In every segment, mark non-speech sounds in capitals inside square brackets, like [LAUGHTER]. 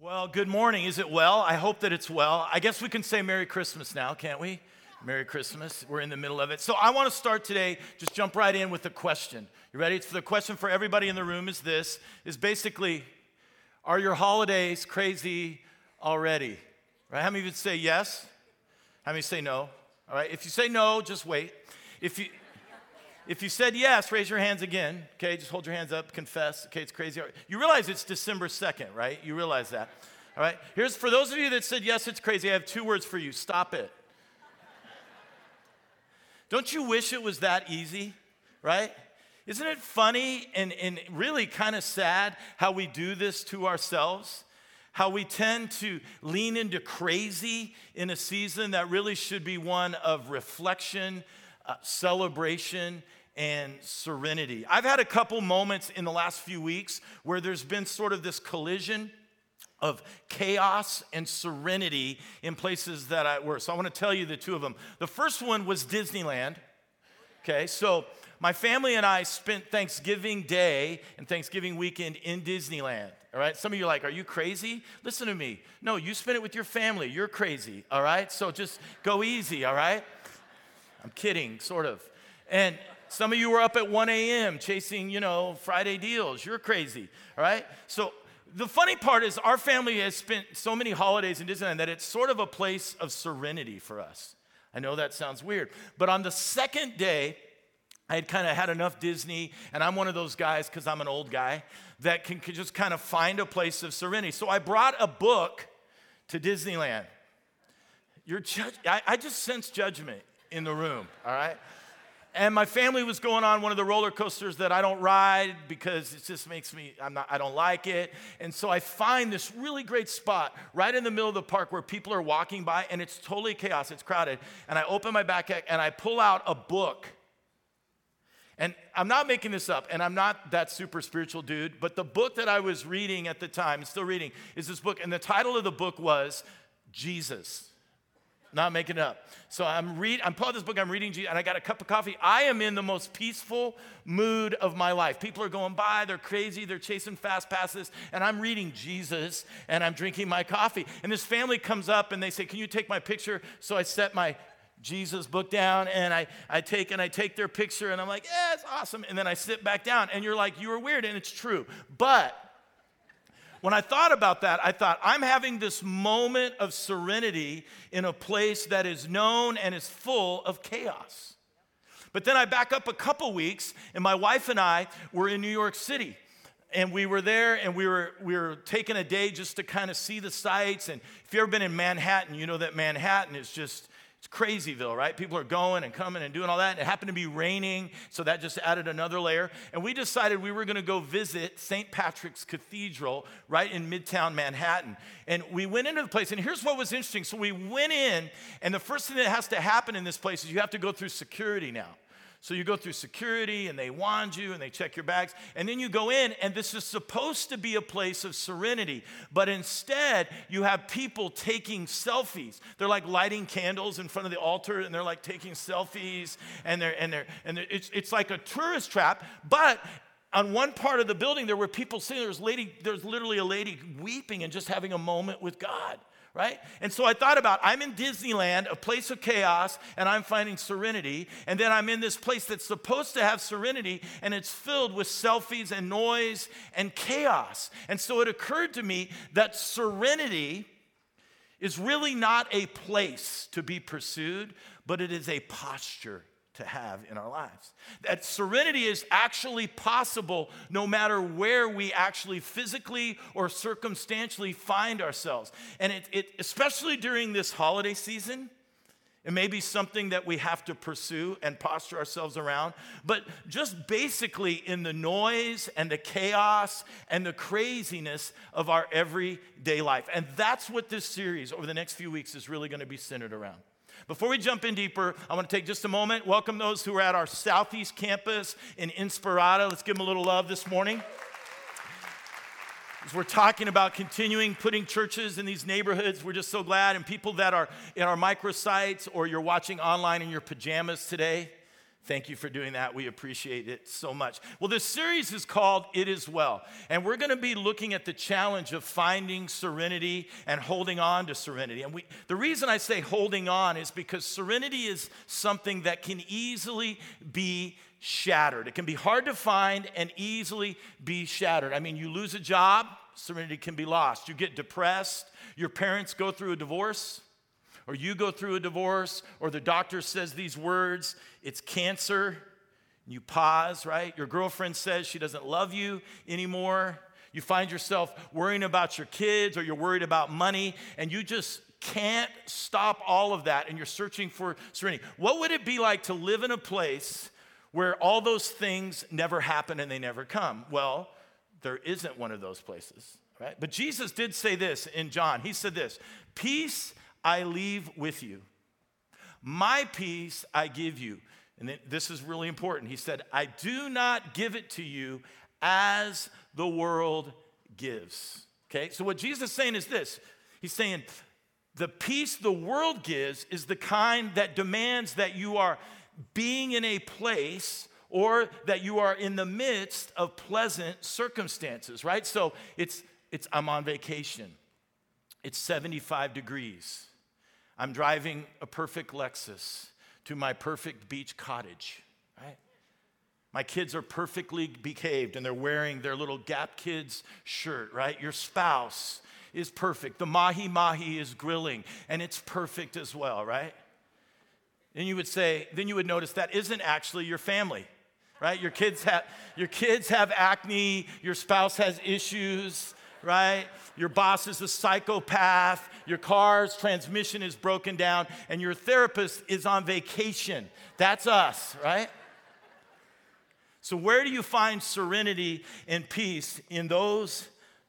Well, good morning. Is it well? I hope that it's well. I guess we can say Merry Christmas now, can't we? Merry Christmas. We're in the middle of it. So I want to start today, just jump right in with a question. You ready? It's the question for everybody in the room is this is basically, are your holidays crazy already? Right? How many of you say yes? How many say no? All right. If you say no, just wait. If you if you said yes, raise your hands again. Okay, just hold your hands up, confess. Okay, it's crazy. You realize it's December 2nd, right? You realize that. All right, here's for those of you that said yes, it's crazy. I have two words for you stop it. Don't you wish it was that easy, right? Isn't it funny and, and really kind of sad how we do this to ourselves? How we tend to lean into crazy in a season that really should be one of reflection, uh, celebration, and serenity. I've had a couple moments in the last few weeks where there's been sort of this collision of chaos and serenity in places that I were. So I want to tell you the two of them. The first one was Disneyland. Okay, so my family and I spent Thanksgiving Day and Thanksgiving weekend in Disneyland. All right, some of you are like, Are you crazy? Listen to me. No, you spend it with your family. You're crazy. All right, so just go easy. All right, I'm kidding, sort of. And some of you were up at 1 a.m. chasing, you know, Friday deals. You're crazy, all right? So the funny part is our family has spent so many holidays in Disneyland that it's sort of a place of serenity for us. I know that sounds weird, but on the second day, I had kind of had enough Disney, and I'm one of those guys because I'm an old guy that can, can just kind of find a place of serenity. So I brought a book to Disneyland. You're judge- I, I just sense judgment in the room, all right? And my family was going on one of the roller coasters that I don't ride because it just makes me I'm not I don't like it. And so I find this really great spot right in the middle of the park where people are walking by and it's totally chaos, it's crowded. And I open my backpack and I pull out a book. And I'm not making this up, and I'm not that super spiritual dude, but the book that I was reading at the time, still reading, is this book, and the title of the book was Jesus. Not making it up. So I'm read I'm pulling this book, I'm reading Jesus, and I got a cup of coffee. I am in the most peaceful mood of my life. People are going by, they're crazy, they're chasing fast passes, and I'm reading Jesus and I'm drinking my coffee. And this family comes up and they say, Can you take my picture? So I set my Jesus book down and I, I take and I take their picture and I'm like, yeah, it's awesome. And then I sit back down and you're like, you were weird, and it's true. But when I thought about that, I thought, I'm having this moment of serenity in a place that is known and is full of chaos. But then I back up a couple weeks, and my wife and I were in New York City. And we were there and we were, we were taking a day just to kind of see the sights. And if you've ever been in Manhattan, you know that Manhattan is just it's Crazyville, right? People are going and coming and doing all that. And it happened to be raining, so that just added another layer. And we decided we were going to go visit St. Patrick's Cathedral right in Midtown Manhattan. And we went into the place, and here's what was interesting. So we went in, and the first thing that has to happen in this place is you have to go through security now. So you go through security and they wand you and they check your bags. And then you go in, and this is supposed to be a place of serenity. But instead, you have people taking selfies. They're like lighting candles in front of the altar and they're like taking selfies. And, they're, and, they're, and they're, it's, it's like a tourist trap. But on one part of the building, there were people sitting. There was, lady, there was literally a lady weeping and just having a moment with God right? And so I thought about I'm in Disneyland, a place of chaos, and I'm finding serenity. And then I'm in this place that's supposed to have serenity, and it's filled with selfies and noise and chaos. And so it occurred to me that serenity is really not a place to be pursued, but it is a posture to have in our lives. That serenity is actually possible no matter where we actually physically or circumstantially find ourselves. And it, it, especially during this holiday season, it may be something that we have to pursue and posture ourselves around, but just basically in the noise and the chaos and the craziness of our everyday life. And that's what this series over the next few weeks is really going to be centered around. Before we jump in deeper, I want to take just a moment, welcome those who are at our Southeast campus in Inspirada. Let's give them a little love this morning. As we're talking about continuing putting churches in these neighborhoods, we're just so glad. And people that are in our microsites or you're watching online in your pajamas today, Thank you for doing that. We appreciate it so much. Well, this series is called It Is Well, and we're going to be looking at the challenge of finding serenity and holding on to serenity. And we, the reason I say holding on is because serenity is something that can easily be shattered. It can be hard to find and easily be shattered. I mean, you lose a job, serenity can be lost. You get depressed, your parents go through a divorce or you go through a divorce, or the doctor says these words, it's cancer. You pause, right? Your girlfriend says she doesn't love you anymore. You find yourself worrying about your kids, or you're worried about money, and you just can't stop all of that, and you're searching for serenity. What would it be like to live in a place where all those things never happen and they never come? Well, there isn't one of those places, right? But Jesus did say this in John. He said this Peace I leave with you. My peace I give you. And this is really important. He said, I do not give it to you as the world gives. Okay, so what Jesus is saying is this He's saying, the peace the world gives is the kind that demands that you are being in a place or that you are in the midst of pleasant circumstances, right? So it's, it's I'm on vacation. It's 75 degrees. I'm driving a perfect Lexus to my perfect beach cottage, right? My kids are perfectly behaved and they're wearing their little Gap Kids shirt, right? Your spouse is perfect. The mahi mahi is grilling and it's perfect as well, right? And you would say, then you would notice that isn't actually your family, right? Your kids have, your kids have acne, your spouse has issues, right? Your boss is a psychopath, your car's transmission is broken down, and your therapist is on vacation. That's us, right? So, where do you find serenity and peace in those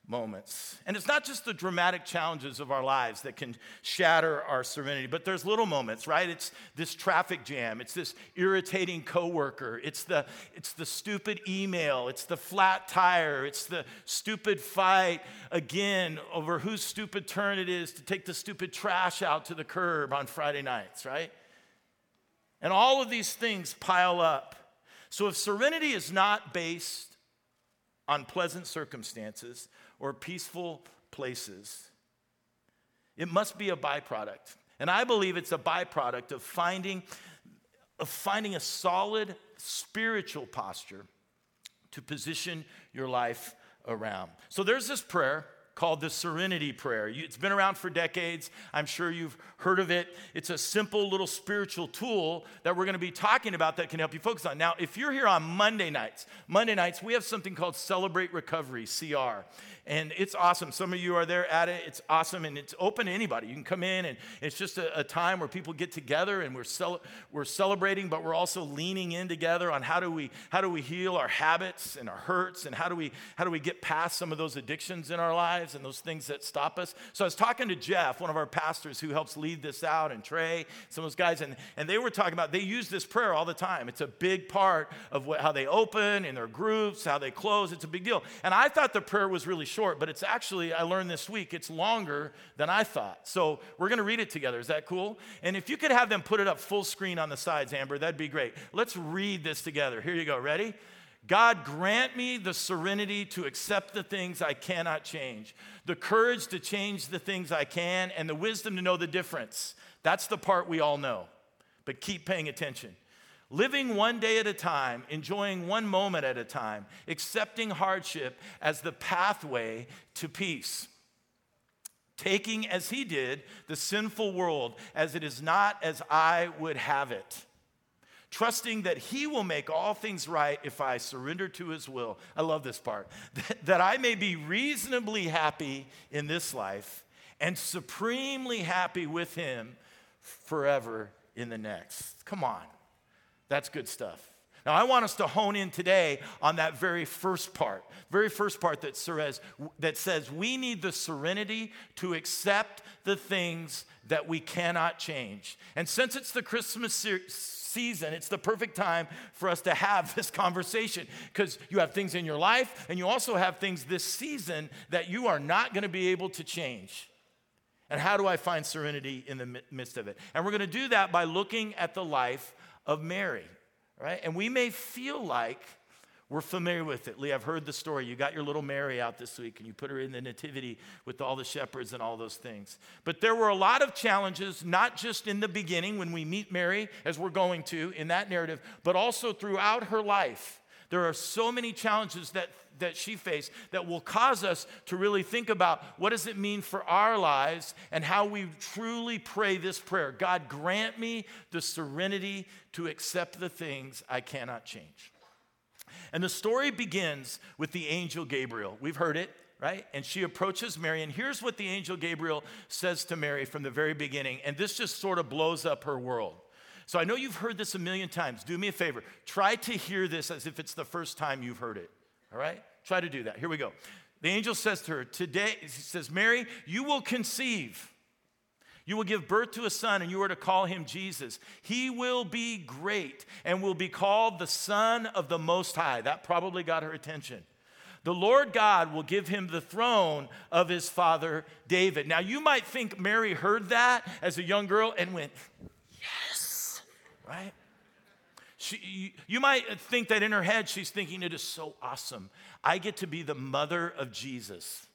moments. And it's not just the dramatic challenges of our lives that can shatter our serenity, but there's little moments, right? It's this traffic jam, it's this irritating coworker, it's the it's the stupid email, it's the flat tire, it's the stupid fight again over whose stupid turn it is to take the stupid trash out to the curb on Friday nights, right? And all of these things pile up. So if serenity is not based on pleasant circumstances, or peaceful places. It must be a byproduct. And I believe it's a byproduct of finding, of finding a solid spiritual posture to position your life around. So there's this prayer called the Serenity Prayer. It's been around for decades. I'm sure you've heard of it. It's a simple little spiritual tool that we're going to be talking about that can help you focus on. Now, if you're here on Monday nights, Monday nights, we have something called Celebrate Recovery, CR. And it's awesome. Some of you are there at it. It's awesome. And it's open to anybody. You can come in, and it's just a, a time where people get together and we're, cel- we're celebrating, but we're also leaning in together on how do, we, how do we heal our habits and our hurts, and how do, we, how do we get past some of those addictions in our lives and those things that stop us. So I was talking to Jeff, one of our pastors who helps lead this out, and Trey, some of those guys, and, and they were talking about they use this prayer all the time. It's a big part of what, how they open in their groups, how they close. It's a big deal. And I thought the prayer was really short, but it's actually, I learned this week, it's longer than I thought. So we're going to read it together. Is that cool? And if you could have them put it up full screen on the sides, Amber, that'd be great. Let's read this together. Here you go. Ready? God, grant me the serenity to accept the things I cannot change, the courage to change the things I can, and the wisdom to know the difference. That's the part we all know. But keep paying attention living one day at a time, enjoying one moment at a time, accepting hardship as the pathway to peace. Taking as he did the sinful world as it is not as I would have it. Trusting that he will make all things right if I surrender to his will. I love this part. [LAUGHS] That, that I may be reasonably happy in this life and supremely happy with him forever in the next. Come on. That's good stuff. Now, I want us to hone in today on that very first part, very first part that says, that says we need the serenity to accept the things that we cannot change. And since it's the Christmas season, it's the perfect time for us to have [LAUGHS] this conversation because you have things in your life and you also have things this season that you are not going to be able to change. And how do I find serenity in the midst of it? And we're going to do that by looking at the life of Mary. right? And we may feel like we're familiar with it. Lee, I've heard the story. You got your little Mary out this week and you put her in the nativity with all the shepherds and all those things. But there were a lot of challenges, not just in the beginning when we meet Mary, as we're going to in that narrative, but also throughout her life. There are so many challenges that, that she faced that will cause us to really think about what does it mean for our lives and how we truly pray this prayer. God, grant me the serenity to accept the things I cannot change. And the story begins with the angel Gabriel. We've heard it, right? And she approaches Mary, and here's what the angel Gabriel says to Mary from the very beginning. And this just sort of blows up her world. So I know you've heard this a million times. Do me a favor. Try to hear this as if it's the first time you've heard it. All right? Try to do that. Here we go. The angel says to her, Today, he says, Mary, you will conceive you will give birth to a son, and you are to call him Jesus. He will be great and will be called the Son of the Most High. That probably got her attention. The Lord God will give him the throne of his father David. Now, you might think Mary heard that as a young girl and went, Yes, right? She, you might think that in her head she's thinking, It is so awesome. I get to be the mother of Jesus.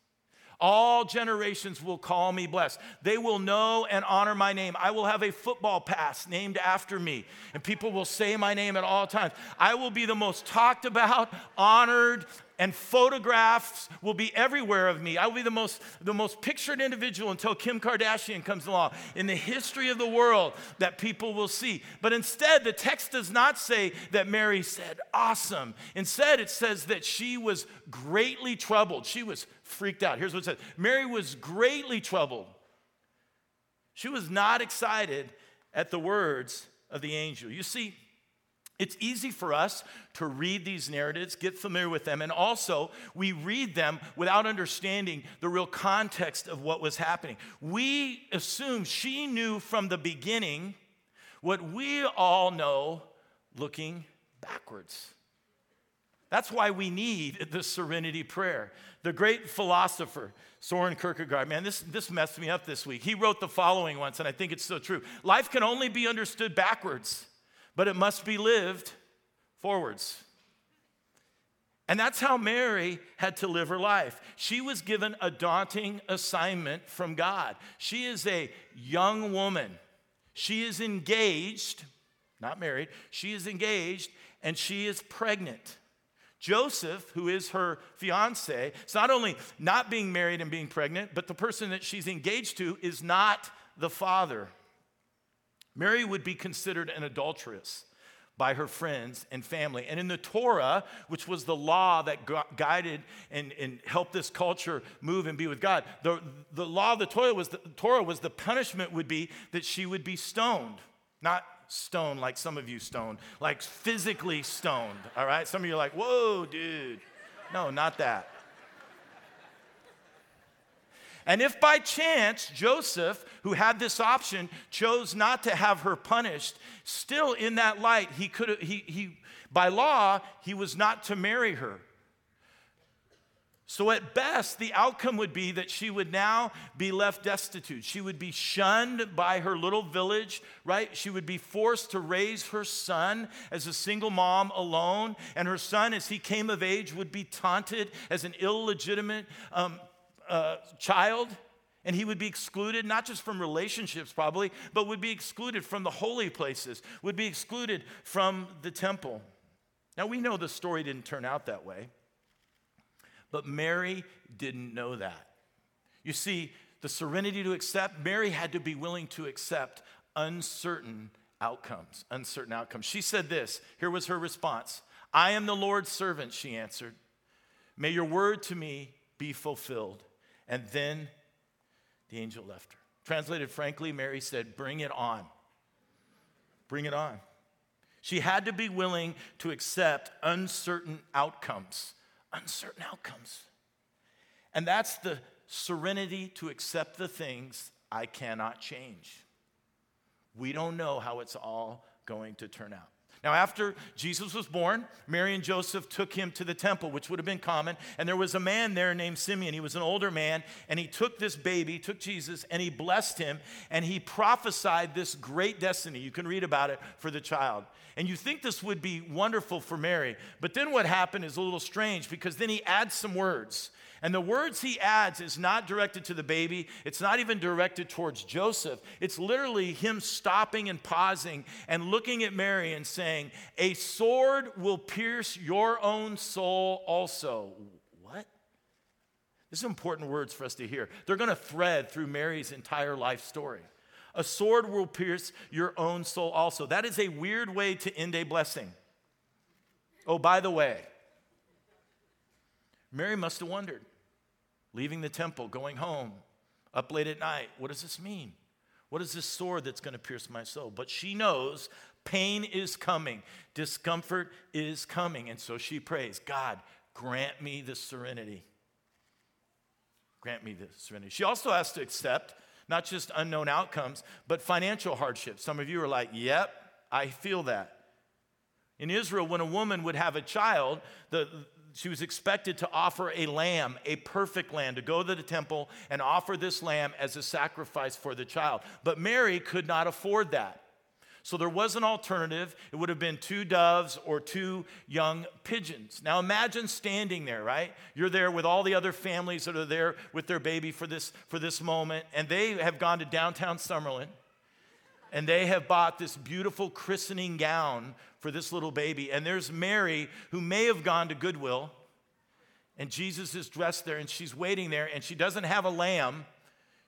All generations will call me blessed. They will know and honor my name. I will have a football pass named after me, and people will say my name at all times. I will be the most talked about, honored, and photographs will be everywhere of me. I will be the most, the most pictured individual until Kim Kardashian comes along in the history of the world that people will see. But instead, the text does not say that Mary said, awesome. Instead, it says that she was greatly troubled. She was freaked out. Here's what it says Mary was greatly troubled. She was not excited at the words of the angel. You see, it's easy for us to read these narratives, get familiar with them, and also we read them without understanding the real context of what was happening. We assume she knew from the beginning what we all know looking backwards. That's why we need the serenity prayer. The great philosopher, Soren Kierkegaard, man, this, this messed me up this week. He wrote the following once, and I think it's so true Life can only be understood backwards but it must be lived forwards. And that's how Mary had to live her life. She was given a daunting assignment from God. She is a young woman. She is engaged, not married, she is engaged, and she is pregnant. Joseph, who is her fiance, is not only not being married and being pregnant, but the person that she's engaged to is not the father. Mary would be considered an adulteress by her friends and family. And in the Torah, which was the law that guided and, and helped this culture move and be with God, the, the law of the Torah was the, Torah was the punishment would be that she would be stoned, not stoned like some of you stoned, like physically stoned. All right, some of you are like, "Whoa, dude!" No, not that. And if by chance Joseph, who had this option, chose not to have her punished, still in that light, he could he, he by law, he was not to marry her. So, at best, the outcome would be that she would now be left destitute. She would be shunned by her little village, right? She would be forced to raise her son as a single mom alone. And her son, as he came of age, would be taunted as an illegitimate um, uh, child, and he would be excluded not just from relationships, probably, but would be excluded from the holy places, would be excluded from the temple. Now, we know the story didn't turn out that way, but Mary didn't know that. You see, the serenity to accept, Mary had to be willing to accept uncertain outcomes. Uncertain outcomes. She said this here was her response I am the Lord's servant, she answered. May your word to me be fulfilled. And then the angel left her. Translated frankly, Mary said, Bring it on. Bring it on. She had to be willing to accept uncertain outcomes. Uncertain outcomes. And that's the serenity to accept the things I cannot change. We don't know how it's all going to turn out. Now, after Jesus was born, Mary and Joseph took him to the temple, which would have been common. And there was a man there named Simeon. He was an older man, and he took this baby, took Jesus, and he blessed him, and he prophesied this great destiny. You can read about it for the child. And you think this would be wonderful for Mary. But then what happened is a little strange because then he adds some words. And the words he adds is not directed to the baby, it's not even directed towards Joseph. It's literally him stopping and pausing and looking at Mary and saying, A sword will pierce your own soul also. What? These are important words for us to hear. They're going to thread through Mary's entire life story. A sword will pierce your own soul also. That is a weird way to end a blessing. Oh, by the way, Mary must have wondered leaving the temple, going home, up late at night. What does this mean? What is this sword that's going to pierce my soul? But she knows pain is coming, discomfort is coming. And so she prays, God, grant me the serenity. Grant me the serenity. She also has to accept not just unknown outcomes, but financial hardships. Some of you are like, yep, I feel that. In Israel, when a woman would have a child, the, she was expected to offer a lamb, a perfect lamb, to go to the temple and offer this lamb as a sacrifice for the child. But Mary could not afford that. So there was an alternative. It would have been two doves or two young pigeons. Now imagine standing there, right? You're there with all the other families that are there with their baby for this, for this moment, and they have gone to downtown Summerlin and they have bought this beautiful christening gown for this little baby. And there's Mary, who may have gone to Goodwill, and Jesus is dressed there, and she's waiting there, and she doesn't have a lamb.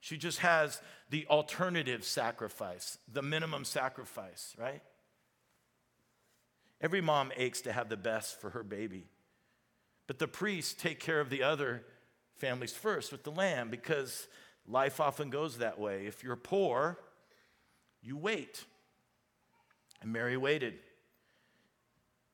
She just has the alternative sacrifice, the minimum sacrifice, right? Every mom aches to have the best for her baby. But the priests take care of the other families first with the lamb because life often goes that way. If you're poor, you wait. And Mary waited.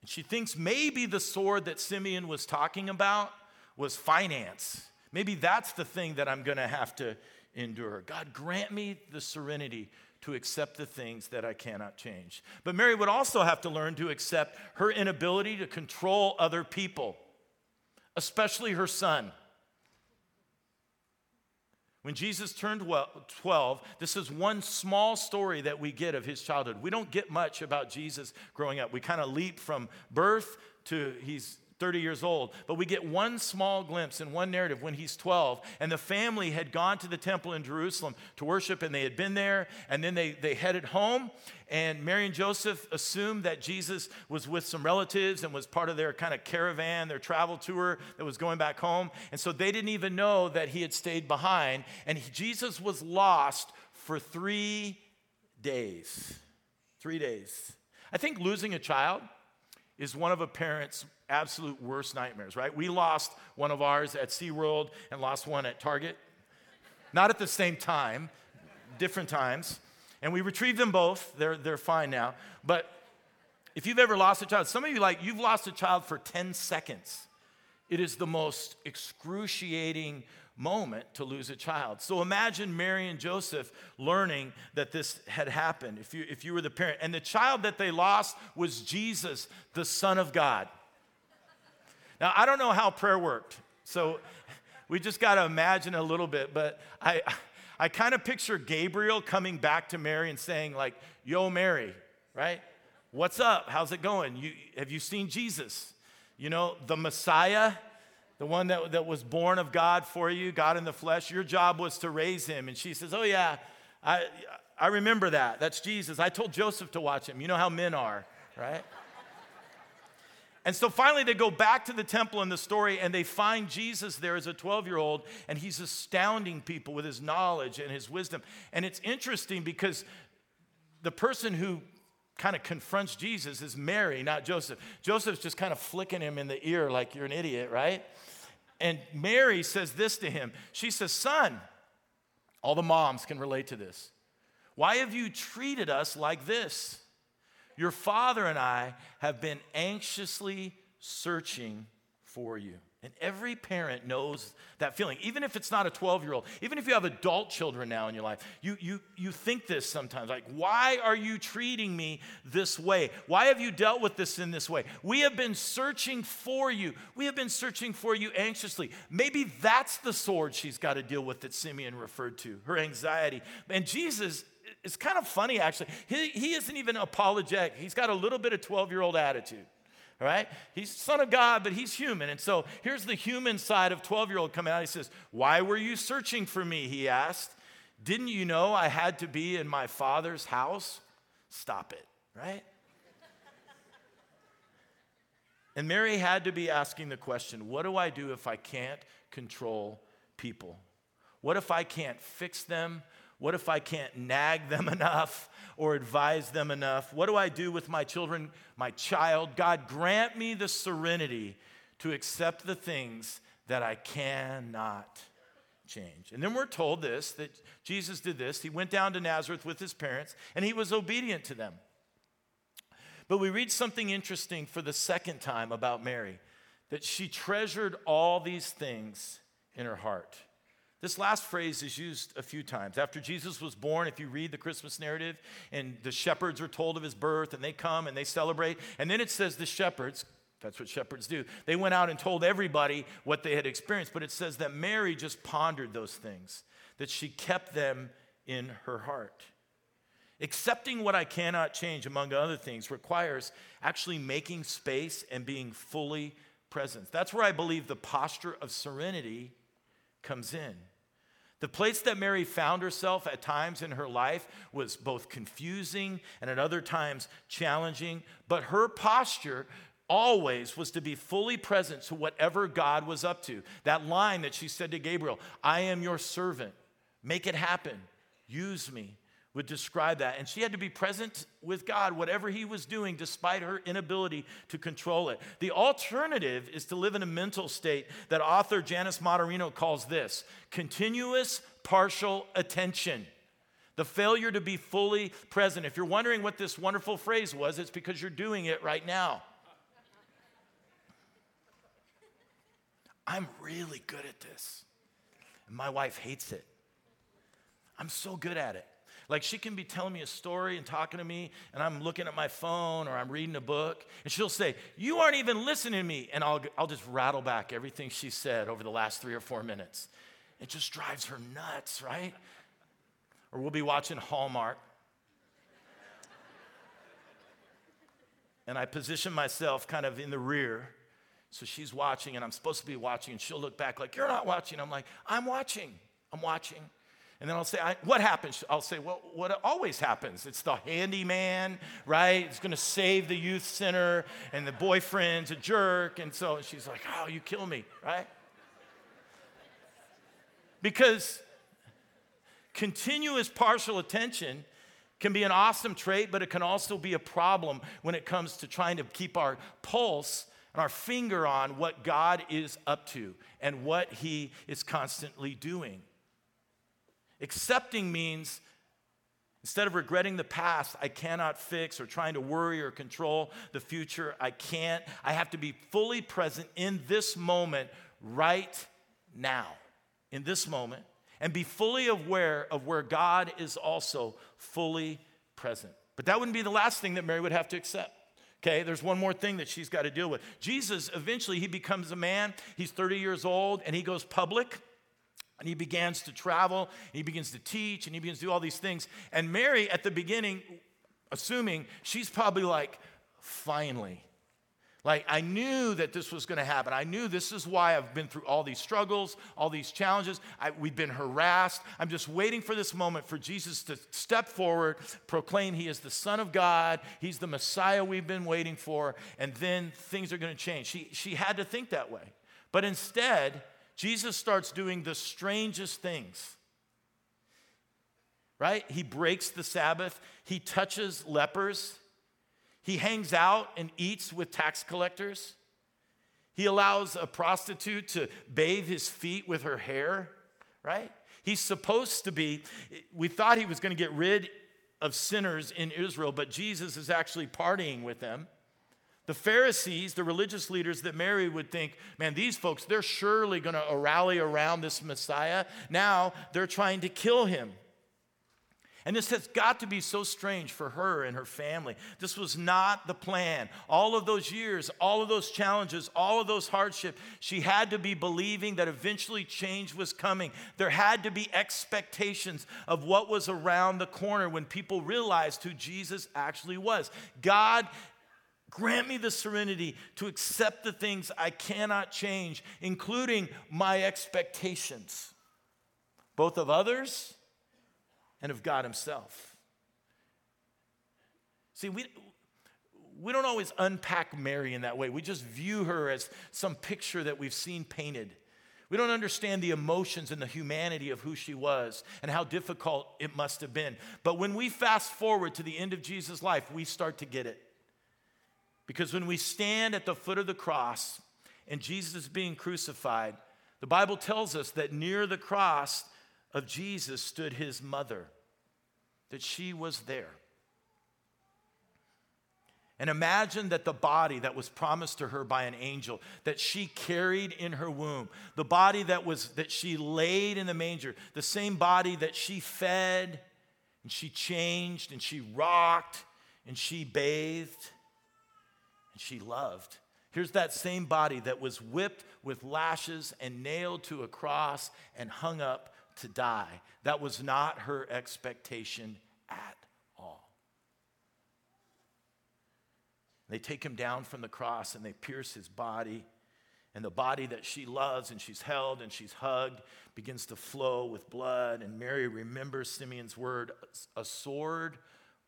And she thinks maybe the sword that Simeon was talking about was finance. Maybe that's the thing that I'm going to have to endure. God, grant me the serenity to accept the things that I cannot change. But Mary would also have to learn to accept her inability to control other people, especially her son. When Jesus turned 12, this is one small story that we get of his childhood. We don't get much about Jesus growing up. We kind of leap from birth to he's 30 years old. But we get one small glimpse in one narrative when he's 12, and the family had gone to the temple in Jerusalem to worship, and they had been there, and then they, they headed home. And Mary and Joseph assumed that Jesus was with some relatives and was part of their kind of caravan, their travel tour that was going back home. And so they didn't even know that he had stayed behind. And he, Jesus was lost for three days. Three days. I think losing a child is one of a parent's absolute worst nightmares, right? We lost one of ours at SeaWorld and lost one at Target. Not at the same time, different times. And we retrieved them both. They're, they're fine now. But if you've ever lost a child, some of you like, you've lost a child for 10 seconds. It is the most excruciating moment to lose a child. So imagine Mary and Joseph learning that this had happened if you, if you were the parent. And the child that they lost was Jesus, the Son of God. Now, I don't know how prayer worked. So we just got to imagine a little bit, but I, I kind of picture Gabriel coming back to Mary and saying, like, yo, Mary, right? What's up? How's it going? You, have you seen Jesus? You know, the Messiah the one that, that was born of God for you, God in the flesh, your job was to raise him. And she says, Oh, yeah, I, I remember that. That's Jesus. I told Joseph to watch him. You know how men are, right? And so finally, they go back to the temple in the story and they find Jesus there as a 12 year old, and he's astounding people with his knowledge and his wisdom. And it's interesting because the person who kind of confronts Jesus is Mary, not Joseph. Joseph's just kind of flicking him in the ear like you're an idiot, right? And Mary says this to him. She says, Son, all the moms can relate to this. Why have you treated us like this? Your father and I have been anxiously searching for you. And every parent knows that feeling, even if it's not a 12 year old, even if you have adult children now in your life, you, you, you think this sometimes like, why are you treating me this way? Why have you dealt with this in this way? We have been searching for you. We have been searching for you anxiously. Maybe that's the sword she's got to deal with that Simeon referred to her anxiety. And Jesus it's kind of funny actually. He, he isn't even apologetic. He's got a little bit of 12 year old attitude. All right? He's son of God, but he's human. And so here's the human side of 12 year old coming out. He says, Why were you searching for me? He asked. Didn't you know I had to be in my father's house? Stop it, right? and Mary had to be asking the question what do I do if I can't control people? What if I can't fix them? What if I can't nag them [LAUGHS] enough or advise them enough? What do I do with my children, my child? God, grant me the serenity to accept the things that I cannot change. And then we're told this that Jesus did this. He went down to Nazareth with his parents and he was obedient to them. But we read something interesting for the second time about Mary that she treasured all these things in her heart. This last phrase is used a few times. After Jesus was born, if you read the Christmas narrative, and the shepherds are told of his birth, and they come and they celebrate, and then it says the shepherds, that's what shepherds do, they went out and told everybody what they had experienced, but it says that Mary just pondered those things, that she kept them in her heart. Accepting what I cannot change, among other things, requires actually making space and being fully present. That's where I believe the posture of serenity comes in. The place that Mary found herself at times in her life was both confusing and at other times challenging, but her posture always was to be fully present to whatever God was up to. That line that she said to Gabriel, I am your servant, make it happen, use me would describe that. And she had to be present with God, whatever he was doing, despite her inability to control it. The alternative is to live in a mental state that author Janice Matarino calls this continuous partial attention. The failure to be fully present. If you're wondering what this wonderful phrase was, it's because you're doing it right now. I'm really good at this. And my wife hates it. I'm so good at it. Like she can be telling me a story and talking to me, and I'm looking at my phone or I'm reading a book, and she'll say, You aren't even listening to me. And I'll, I'll just rattle back everything she said over the last three or four minutes. It just drives her nuts, right? Or we'll be watching Hallmark. and I position myself kind of in the rear. So she's watching, and I'm supposed to be watching, and she'll look back like, You're not watching. I'm like, I'm watching. I'm watching. And then I'll say, What happens? I'll say, Well, what always happens? It's the handyman, right? It's going to save the youth center, and the boyfriend's a jerk. And so she's like, Oh, you kill me, right? Because continuous partial attention can be an awesome trait, but it can also be a problem when it comes to trying to keep our pulse and our finger on what God is up to and what He is constantly doing. Accepting means instead of regretting the past, I cannot fix, or trying to worry or control the future, I can't. I have to be fully present in this moment right now, in this moment, and be fully aware of where God is also fully present. But that wouldn't be the last thing that Mary would have to accept. Okay, there's one more thing that she's got to deal with. Jesus, eventually, he becomes a man. He's 30 years old and he goes public. And he begins to travel, he begins to teach, and he begins to do all these things. And Mary, at the beginning, assuming she's probably like, finally. Like, I knew that this was going to happen. I knew this is why I've been through all these struggles, all these challenges. I, we've been harassed. I'm just waiting for this moment for Jesus to step forward, proclaim He is the Son of God, He's the Messiah we've been waiting for, and then things are going to change. She, she had to think that way. But instead, Jesus starts doing the strangest things. Right? He breaks the Sabbath, he touches lepers, he hangs out and eats with tax collectors. He allows a prostitute to bathe his feet with her hair, right? He's supposed to be, we thought he was going to get rid of sinners in Israel, but Jesus is actually partying with them. The Pharisees, the religious leaders that Mary would think, man, these folks, they're surely going to rally around this Messiah. Now they're trying to kill him. And this has got to be so strange for her and her family. This was not the plan. All of those years, all of those challenges, all of those hardships, she had to be believing that eventually change was coming. There had to be expectations of what was around the corner when people realized who Jesus actually was. God Grant me the serenity to accept the things I cannot change, including my expectations, both of others and of God Himself. See, we, we don't always unpack Mary in that way. We just view her as some picture that we've seen painted. We don't understand the emotions and the humanity of who she was and how difficult it must have been. But when we fast forward to the end of Jesus' life, we start to get it. Because when we stand at the foot of the cross and Jesus is being crucified, the Bible tells us that near the cross, of Jesus stood his mother, that she was there. And imagine that the body that was promised to her by an angel that she carried in her womb, the body that was that she laid in the manger, the same body that she fed and she changed and she rocked and she bathed and she loved. Here's that same body that was whipped with lashes and nailed to a cross and hung up to die. That was not her expectation at all. They take him down from the cross and they pierce his body. And the body that she loves and she's held and she's hugged begins to flow with blood. And Mary remembers Simeon's word a sword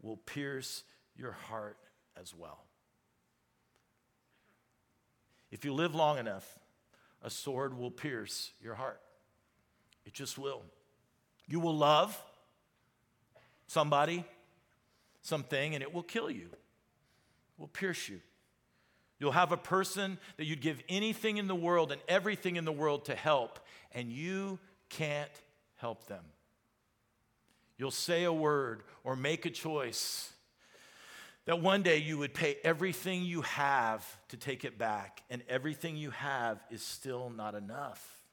will pierce your heart as well. If you live long enough, a sword will pierce your heart. It just will. You will love somebody, something, and it will kill you, it will pierce you. You'll have a person that you'd give anything in the world and everything in the world to help, and you can't help them. You'll say a word or make a choice that one day you would pay everything you have to take it back, and everything you have is still not enough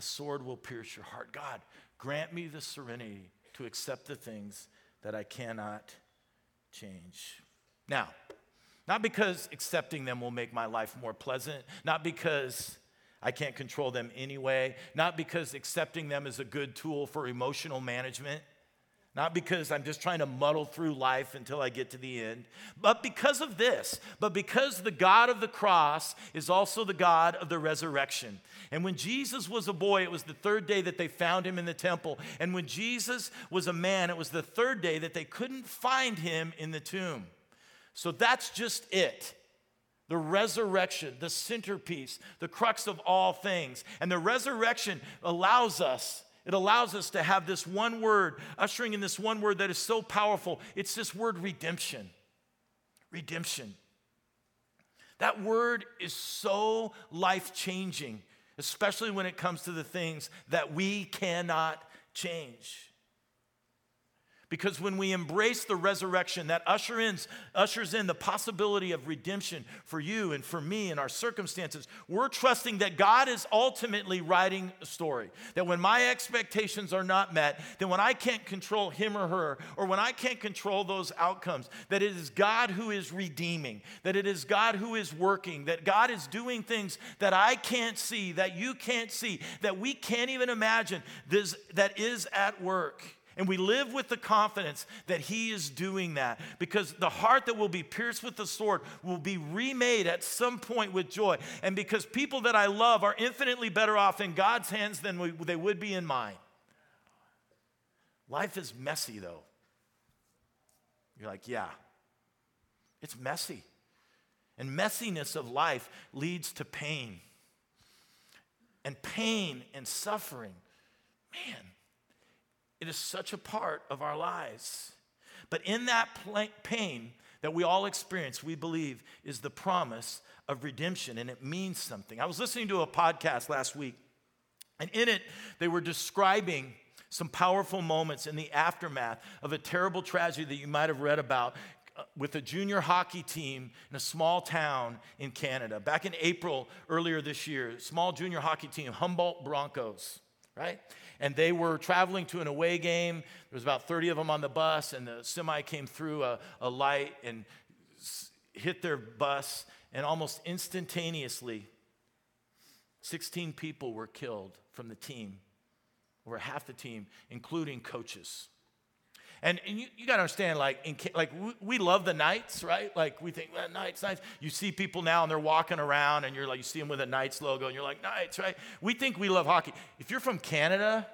a sword will pierce your heart. God, grant me the serenity to accept the things that I cannot change. Now, not because accepting them will make my life more pleasant, not because I can't control them anyway, not because accepting them is a good tool for emotional management, not because I'm just trying to muddle through life until I get to the end, but because of this. But because the God of the cross is also the God of the resurrection. And when Jesus was a boy, it was the third day that they found him in the temple. And when Jesus was a man, it was the third day that they couldn't find him in the tomb. So that's just it the resurrection, the centerpiece, the crux of all things. And the resurrection allows us it allows us to have this one word, ushering in this one word that is so powerful. It's this word redemption. Redemption. That word is so life changing, especially when it comes to the things that we cannot change. Because when we embrace the resurrection, that usher in, ushers in the possibility of redemption for you and for me and our circumstances, we're trusting that God is ultimately writing a story. That when my expectations are not met, then when I can't control him or her, or when I can't control those outcomes, that it is God who is redeeming, that it is God who is working, that God is doing things that I can't see, that you can't see, that we can't even imagine, this, that is at work. And we live with the confidence that He is doing that because the heart that will be pierced with the sword will be remade at some point with joy. And because people that I love are infinitely better off in God's hands than we, they would be in mine. Life is messy, though. You're like, yeah, it's messy. And messiness of life leads to pain. And pain and suffering, man, it is such a part of our lives. But in that pain that we all experience, we believe is the promise of redemption, and it means something. I was listening to a podcast last week, and in it, they were describing some powerful moments in the aftermath of a terrible tragedy that you might have read about uh, with a junior hockey team in a small town in Canada. Back in April earlier this year, small junior hockey team, Humboldt Broncos, right? And they were traveling to an away game. There was about 30 of them on the bus, and the semi came through a, a light and hit their bus, and almost instantaneously, 16 people were killed from the team, over half the team, including coaches. And, and you, you got to understand, like, in, like we, we, love the Knights, right? Like, we think, well, Knights, Knights. You see people now and they're walking around and you're like, you see them with a Knights logo and you're like, Knights, right? We think we love hockey. If you're from Canada,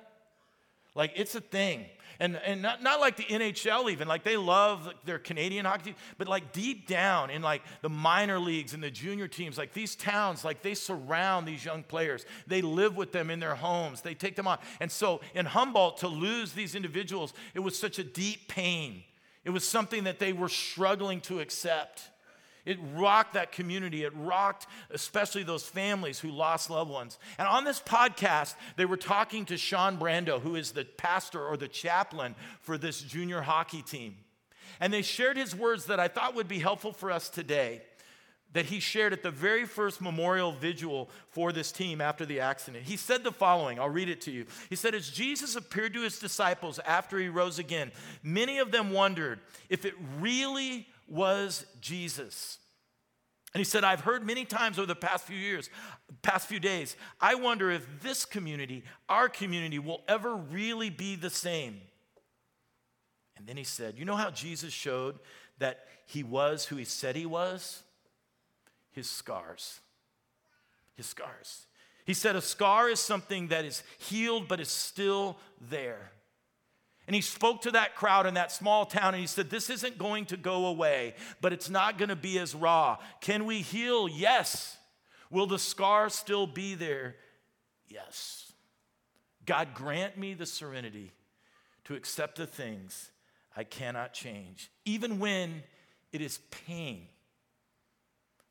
like, it's a thing and, and not, not like the NHL even, like they love their Canadian hockey team, but like deep down in like the minor leagues and the junior teams, like these towns, like they surround these young players. They live with them in their homes. They take them on. And so in Humboldt, to lose these individuals, it was such a deep pain. It was something that they were struggling to accept. It rocked that community. It rocked especially those families who lost loved ones. And on this podcast, they were talking to Sean Brandow, who is the pastor or the chaplain for this junior hockey team. And they shared his words that I thought would be helpful for us today that he shared at the very first memorial vigil for this team after the accident. He said the following I'll read it to you. He said, As Jesus appeared to his disciples after he rose again, many of them wondered if it really was Jesus. And he said, I've heard many times over the past few years, past few days, I wonder if this community, our community, will ever really be the same. And then he said, You know how Jesus showed that he was who he said he was? His scars. His scars. He said, A scar is something that is healed but is still there. And he spoke to that crowd in that small town and he said, This isn't going to go away, but it's not going to be as raw. Can we heal? Yes. Will the scar still be there? Yes. God, grant me the serenity to accept the things I cannot change, even when it is pain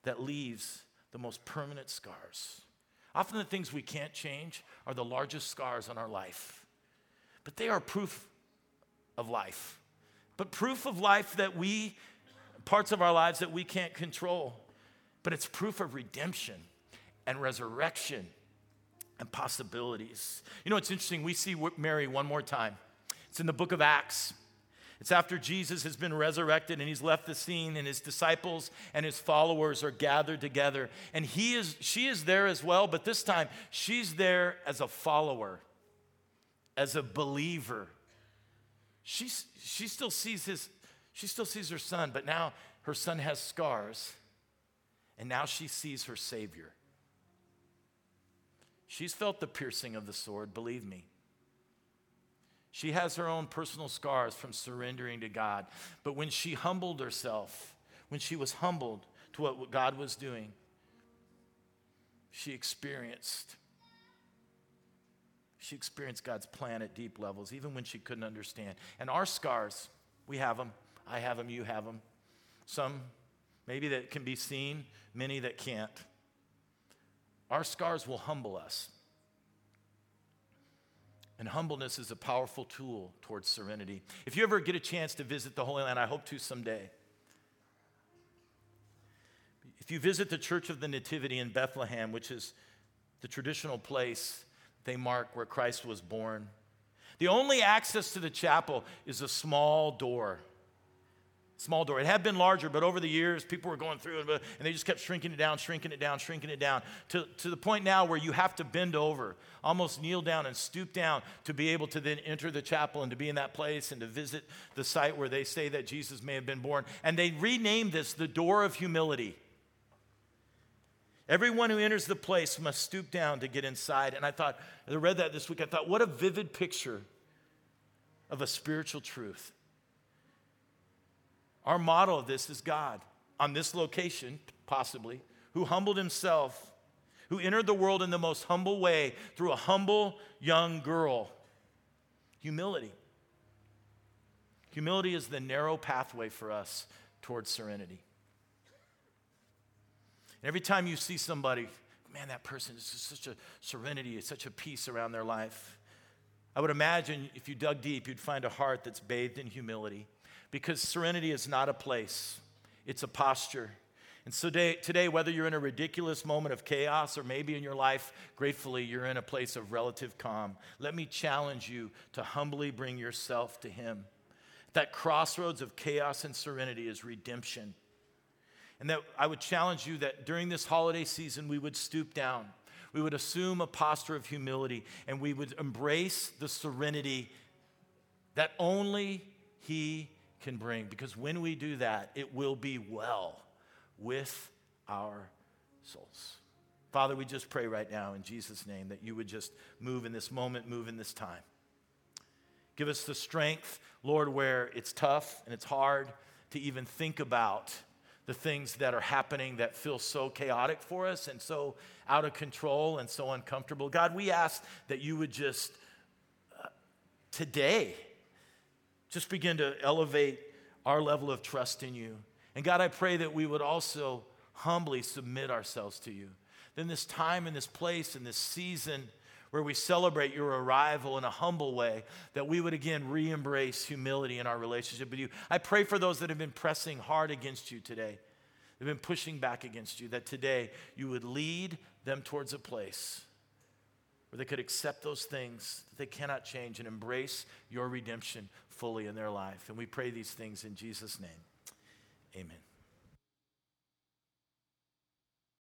that leaves the most permanent scars. Often the things we can't change are the largest scars on our life, but they are proof of life, but proof of life that we, parts of our lives that we can't control. But it's proof of redemption and resurrection and possibilities. You know, it's interesting. We see Mary one more time. It's in the book of Acts. It's after Jesus has been resurrected and he's left the scene and his disciples and his followers are gathered together and he is she is there as well but this time she's there as a follower as a believer She's, she still sees his, she still sees her son, but now her son has scars, and now she sees her Savior. She's felt the piercing of the sword, believe me. She has her own personal scars from surrendering to God. But when she humbled herself, when she was humbled to what God was doing, she experienced she experienced God's plan at deep levels, even when she couldn't understand. And our scars, we have them. I have them, you have them. Some maybe that can be seen, many that can't. Our scars will humble us. And humbleness is a powerful tool towards serenity. If you ever get a chance to visit the Holy Land, I hope to someday. If you visit the Church of the Nativity in Bethlehem, which is the traditional place they mark where Christ was born. The only access to the chapel is a small door. Small door. It had been larger, but over the years, people were going through it, and they just kept shrinking it down, shrinking it down, shrinking it down, to, to the point now where you have to bend over, almost kneel down and stoop down to be able to then enter the chapel and to be in that place and to visit the site where they say that Jesus may have been born. And they renamed this the Door of Humility. Everyone who enters the place must stoop down to get inside. And I thought, I read that this week, I thought, what a vivid picture of a spiritual truth. Our model of this is God on this location, possibly, who humbled himself, who entered the world in the most humble way through a humble young girl. Humility. Humility is the narrow pathway for us towards serenity. And every time you see somebody, man, that person is such a serenity, such a peace around their life. I would imagine if you dug deep, you'd find a heart that's bathed in humility. because serenity is not a place, it's a posture. And so today, today, whether you're in a ridiculous moment of chaos or maybe in your life, gratefully, you're in a place of relative calm, let me challenge you to humbly bring yourself to Him. That crossroads of chaos and serenity is redemption. And that I would challenge you that during this holiday season, we would stoop down, we would assume a posture of humility, and we would embrace the serenity that only He can bring. Because when we do that, it will be well with our souls. Father, we just pray right now in Jesus' name that you would just move in this moment, move in this time. Give us the strength, Lord, where it's tough and it's hard to even think about the things that are happening that feel so chaotic for us and so out of control and so uncomfortable. God, we ask that you would just uh, today just begin to elevate our level of trust in you. And God, I pray that we would also humbly submit ourselves to you. Then, this time and this place and this season where we celebrate your arrival in a humble way, that we would again re embrace humility in our relationship with you. I pray for those that have been pressing hard against you today, they've been pushing back against you, that today you would lead them towards a place where they could accept those things that they cannot change and embrace your redemption fully in their life. And we pray these things in Jesus' name. Amen.